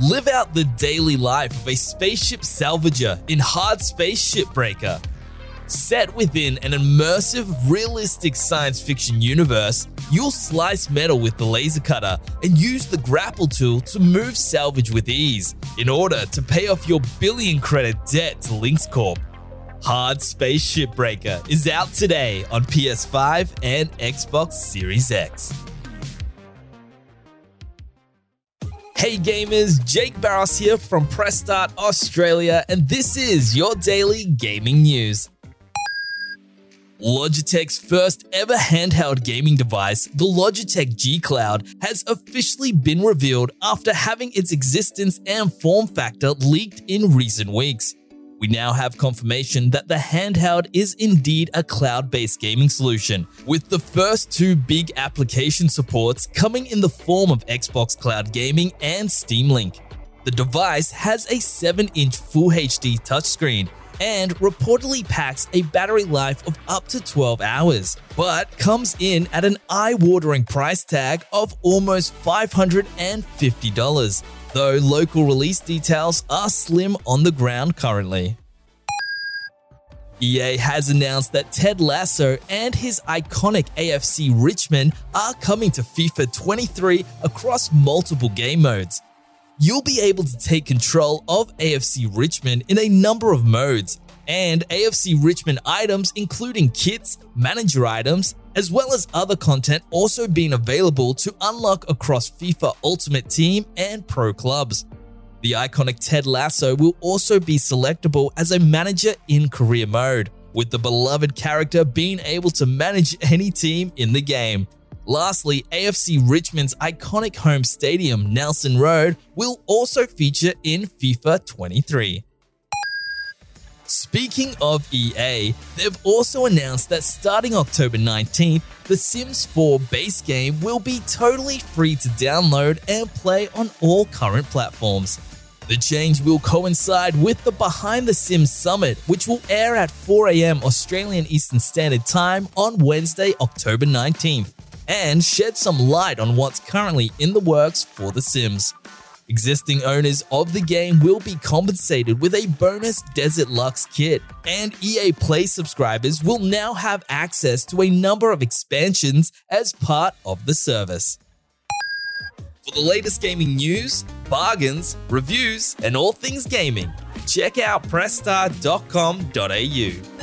Live out the daily life of a spaceship salvager in Hard Space Shipbreaker. Set within an immersive, realistic science fiction universe, you'll slice metal with the laser cutter and use the grapple tool to move salvage with ease in order to pay off your billion credit debt to Lynx Corp. Hard Space Shipbreaker is out today on PS5 and Xbox Series X. Hey gamers, Jake Barros here from Press Start Australia, and this is your daily gaming news. Logitech's first ever handheld gaming device, the Logitech G Cloud, has officially been revealed after having its existence and form factor leaked in recent weeks. We now have confirmation that the handheld is indeed a cloud based gaming solution, with the first two big application supports coming in the form of Xbox Cloud Gaming and Steam Link. The device has a 7 inch Full HD touchscreen and reportedly packs a battery life of up to 12 hours, but comes in at an eye watering price tag of almost $550 though local release details are slim on the ground currently. EA has announced that Ted Lasso and his iconic AFC Richmond are coming to FIFA 23 across multiple game modes. You'll be able to take control of AFC Richmond in a number of modes, and AFC Richmond items, including kits, manager items, as well as other content also being available to unlock across FIFA Ultimate Team and Pro Clubs. The iconic Ted Lasso will also be selectable as a manager in career mode, with the beloved character being able to manage any team in the game. Lastly, AFC Richmond's iconic home stadium, Nelson Road, will also feature in FIFA 23. Speaking of EA, they've also announced that starting October 19th, The Sims 4 base game will be totally free to download and play on all current platforms. The change will coincide with the Behind the Sims Summit, which will air at 4am Australian Eastern Standard Time on Wednesday, October 19th, and shed some light on what's currently in the works for The Sims. Existing owners of the game will be compensated with a bonus Desert Luxe kit, and EA Play subscribers will now have access to a number of expansions as part of the service. For the latest gaming news, bargains, reviews, and all things gaming, check out pressstart.com.au.